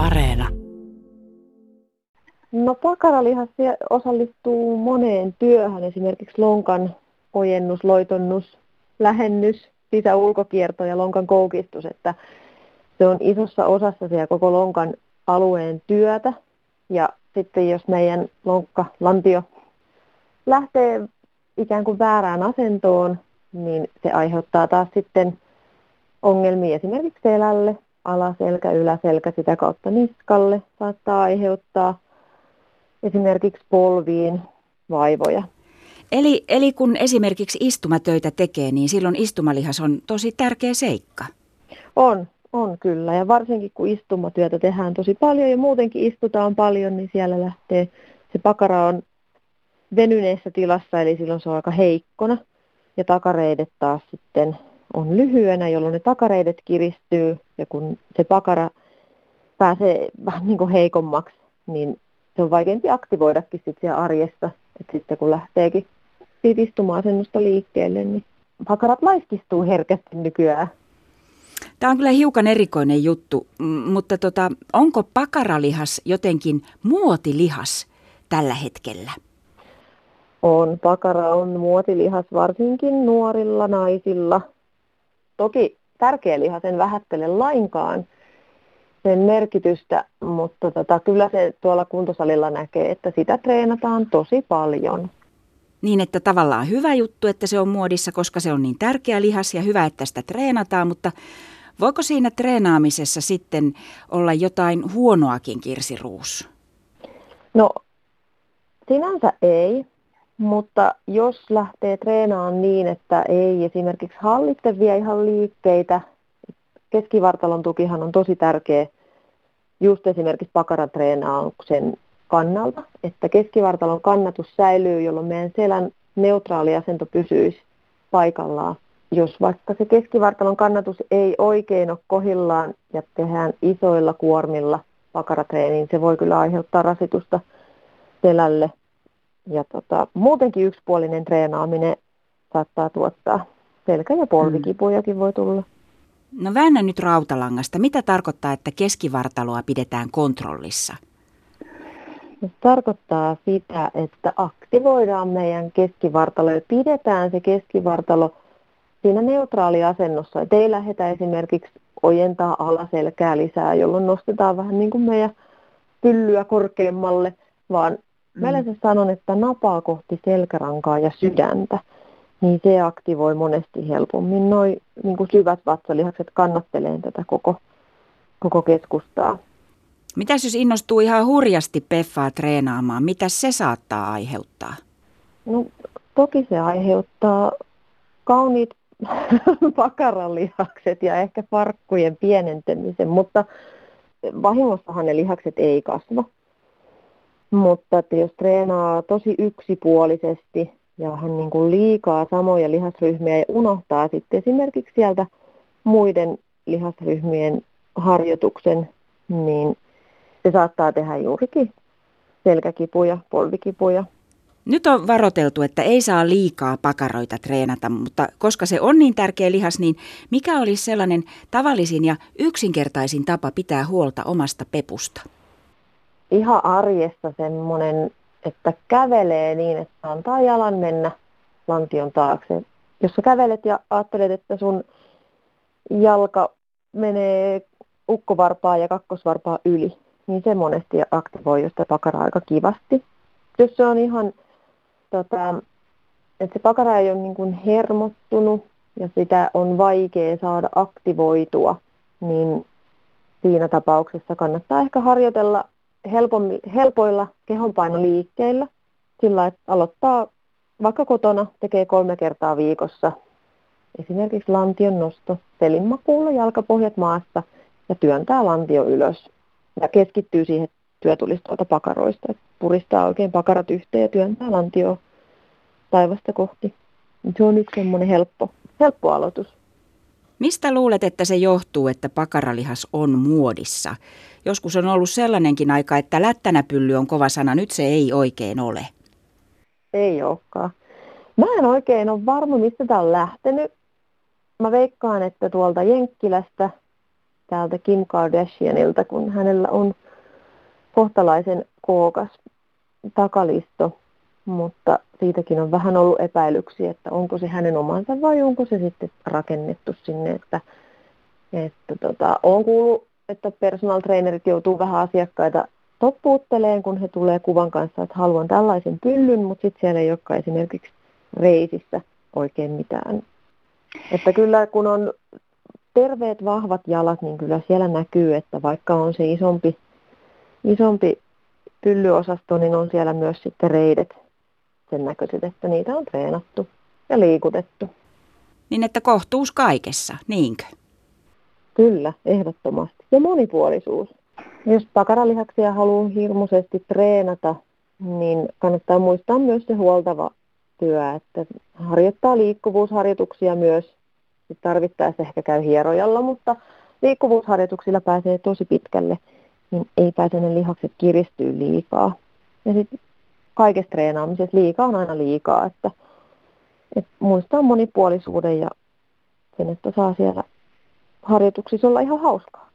Areena. No pakaralihas osallistuu moneen työhön, esimerkiksi lonkan ojennus, loitonnus, lähennys, sisä-ulkokierto ja lonkan koukistus, että se on isossa osassa siellä koko lonkan alueen työtä. Ja sitten jos meidän lonkka, lantio lähtee ikään kuin väärään asentoon, niin se aiheuttaa taas sitten ongelmia esimerkiksi selälle, alaselkä, yläselkä, sitä kautta niskalle saattaa aiheuttaa esimerkiksi polviin vaivoja. Eli, eli kun esimerkiksi istumatöitä tekee, niin silloin istumalihas on tosi tärkeä seikka. On, on kyllä. Ja varsinkin kun istumatyötä tehdään tosi paljon ja muutenkin istutaan paljon, niin siellä lähtee, se pakara on venyneessä tilassa, eli silloin se on aika heikkona. Ja takareidet taas sitten on lyhyenä, jolloin ne takareidet kiristyy. Ja kun se pakara pääsee vähän niin kuin heikommaksi, niin se on vaikeampi aktivoidakin sitten siellä arjessa. että sitten kun lähteekin siitä istuma-asennosta liikkeelle, niin pakarat laiskistuu herkästi nykyään. Tämä on kyllä hiukan erikoinen juttu, mutta tota, onko pakaralihas jotenkin muotilihas tällä hetkellä? On. Pakara on muotilihas varsinkin nuorilla naisilla. Toki tärkeä lihas en vähättele lainkaan sen merkitystä, mutta tota, kyllä se tuolla kuntosalilla näkee, että sitä treenataan tosi paljon. Niin, että tavallaan hyvä juttu, että se on muodissa, koska se on niin tärkeä lihas ja hyvä, että sitä treenataan, mutta voiko siinä treenaamisessa sitten olla jotain huonoakin, Kirsi Ruus? No, sinänsä ei, mutta jos lähtee treenaamaan niin, että ei esimerkiksi hallitse vie ihan liikkeitä, keskivartalon tukihan on tosi tärkeä just esimerkiksi pakaratreenauksen kannalta, että keskivartalon kannatus säilyy, jolloin meidän selän neutraali asento pysyisi paikallaan. Jos vaikka se keskivartalon kannatus ei oikein ole kohillaan ja tehdään isoilla kuormilla pakaratreeniin, se voi kyllä aiheuttaa rasitusta selälle. Ja tota, muutenkin yksipuolinen treenaaminen saattaa tuottaa selkä- ja polvikipujakin voi tulla. No väännä nyt rautalangasta. Mitä tarkoittaa, että keskivartaloa pidetään kontrollissa? Se tarkoittaa sitä, että aktivoidaan meidän keskivartalo ja pidetään se keskivartalo siinä neutraaliasennossa. Että ei lähdetä esimerkiksi ojentaa alaselkää lisää, jolloin nostetaan vähän niin kuin meidän pyllyä korkeammalle, vaan mm. mä sanon, että napaa kohti selkärankaa ja sydäntä niin se aktivoi monesti helpommin. Noin niin kuin syvät vatsalihakset kannattelee tätä koko, koko keskustaa. Mitäs jos innostuu ihan hurjasti peffaa treenaamaan? Mitä se saattaa aiheuttaa? No toki se aiheuttaa kauniit pakaralihakset ja ehkä farkkujen pienentämisen, mutta vahingossahan ne lihakset ei kasva. Mutta että jos treenaa tosi yksipuolisesti ja hän niin kuin liikaa samoja lihasryhmiä ja unohtaa sitten esimerkiksi sieltä muiden lihasryhmien harjoituksen, niin se saattaa tehdä juurikin selkäkipuja, polvikipuja. Nyt on varoteltu, että ei saa liikaa pakaroita treenata, mutta koska se on niin tärkeä lihas, niin mikä olisi sellainen tavallisin ja yksinkertaisin tapa pitää huolta omasta pepusta? Ihan arjessa semmoinen että kävelee niin, että antaa jalan mennä lantion taakse. Jos sä kävelet ja ajattelet, että sun jalka menee ukkovarpaa ja kakkosvarpaa yli, niin se monesti aktivoi sitä pakaraa aika kivasti. Jos se on ihan, tota, että se pakara ei ole niin kuin hermottunut ja sitä on vaikea saada aktivoitua, niin siinä tapauksessa kannattaa ehkä harjoitella helpoilla kehonpainoliikkeillä sillä, että aloittaa vaikka kotona, tekee kolme kertaa viikossa esimerkiksi lantion nosto, selinmakuulla jalkapohjat maassa ja työntää lantio ylös ja keskittyy siihen, että työ tulisi tuolta pakaroista, että puristaa oikein pakarat yhteen ja työntää lantio taivasta kohti. Se on yksi semmoinen helppo, helppo aloitus. Mistä luulet, että se johtuu, että pakaralihas on muodissa? Joskus on ollut sellainenkin aika, että lättänäpylly on kova sana, nyt se ei oikein ole. Ei olekaan. Mä en oikein ole varma, mistä tämä on lähtenyt. Mä veikkaan, että tuolta Jenkkilästä täältä Kim Kardashianilta, kun hänellä on kohtalaisen kookas takalisto, mutta siitäkin on vähän ollut epäilyksiä, että onko se hänen omansa vai onko se sitten rakennettu sinne, että, että tota, on kuullut, että personal trainerit joutuu vähän asiakkaita toppuutteleen, kun he tulee kuvan kanssa, että haluan tällaisen pyllyn, mutta sitten siellä ei olekaan esimerkiksi reisissä oikein mitään. Että kyllä kun on terveet, vahvat jalat, niin kyllä siellä näkyy, että vaikka on se isompi, isompi pyllyosasto, niin on siellä myös sitten reidet sen näköiset, että niitä on treenattu ja liikutettu. Niin että kohtuus kaikessa, niinkö? Kyllä, ehdottomasti. Ja monipuolisuus. Jos pakaralihaksia haluaa hirmuisesti treenata, niin kannattaa muistaa myös se huoltava työ, että harjoittaa liikkuvuusharjoituksia myös. Tarvittaessa ehkä käy hierojalla, mutta liikkuvuusharjoituksilla pääsee tosi pitkälle, niin ei pääse ne lihakset kiristyä liikaa. Ja sitten kaikessa treenaamisessa liikaa on aina liikaa, että, että muistaa monipuolisuuden ja sen, että saa siellä harjoituksissa olla ihan hauskaa.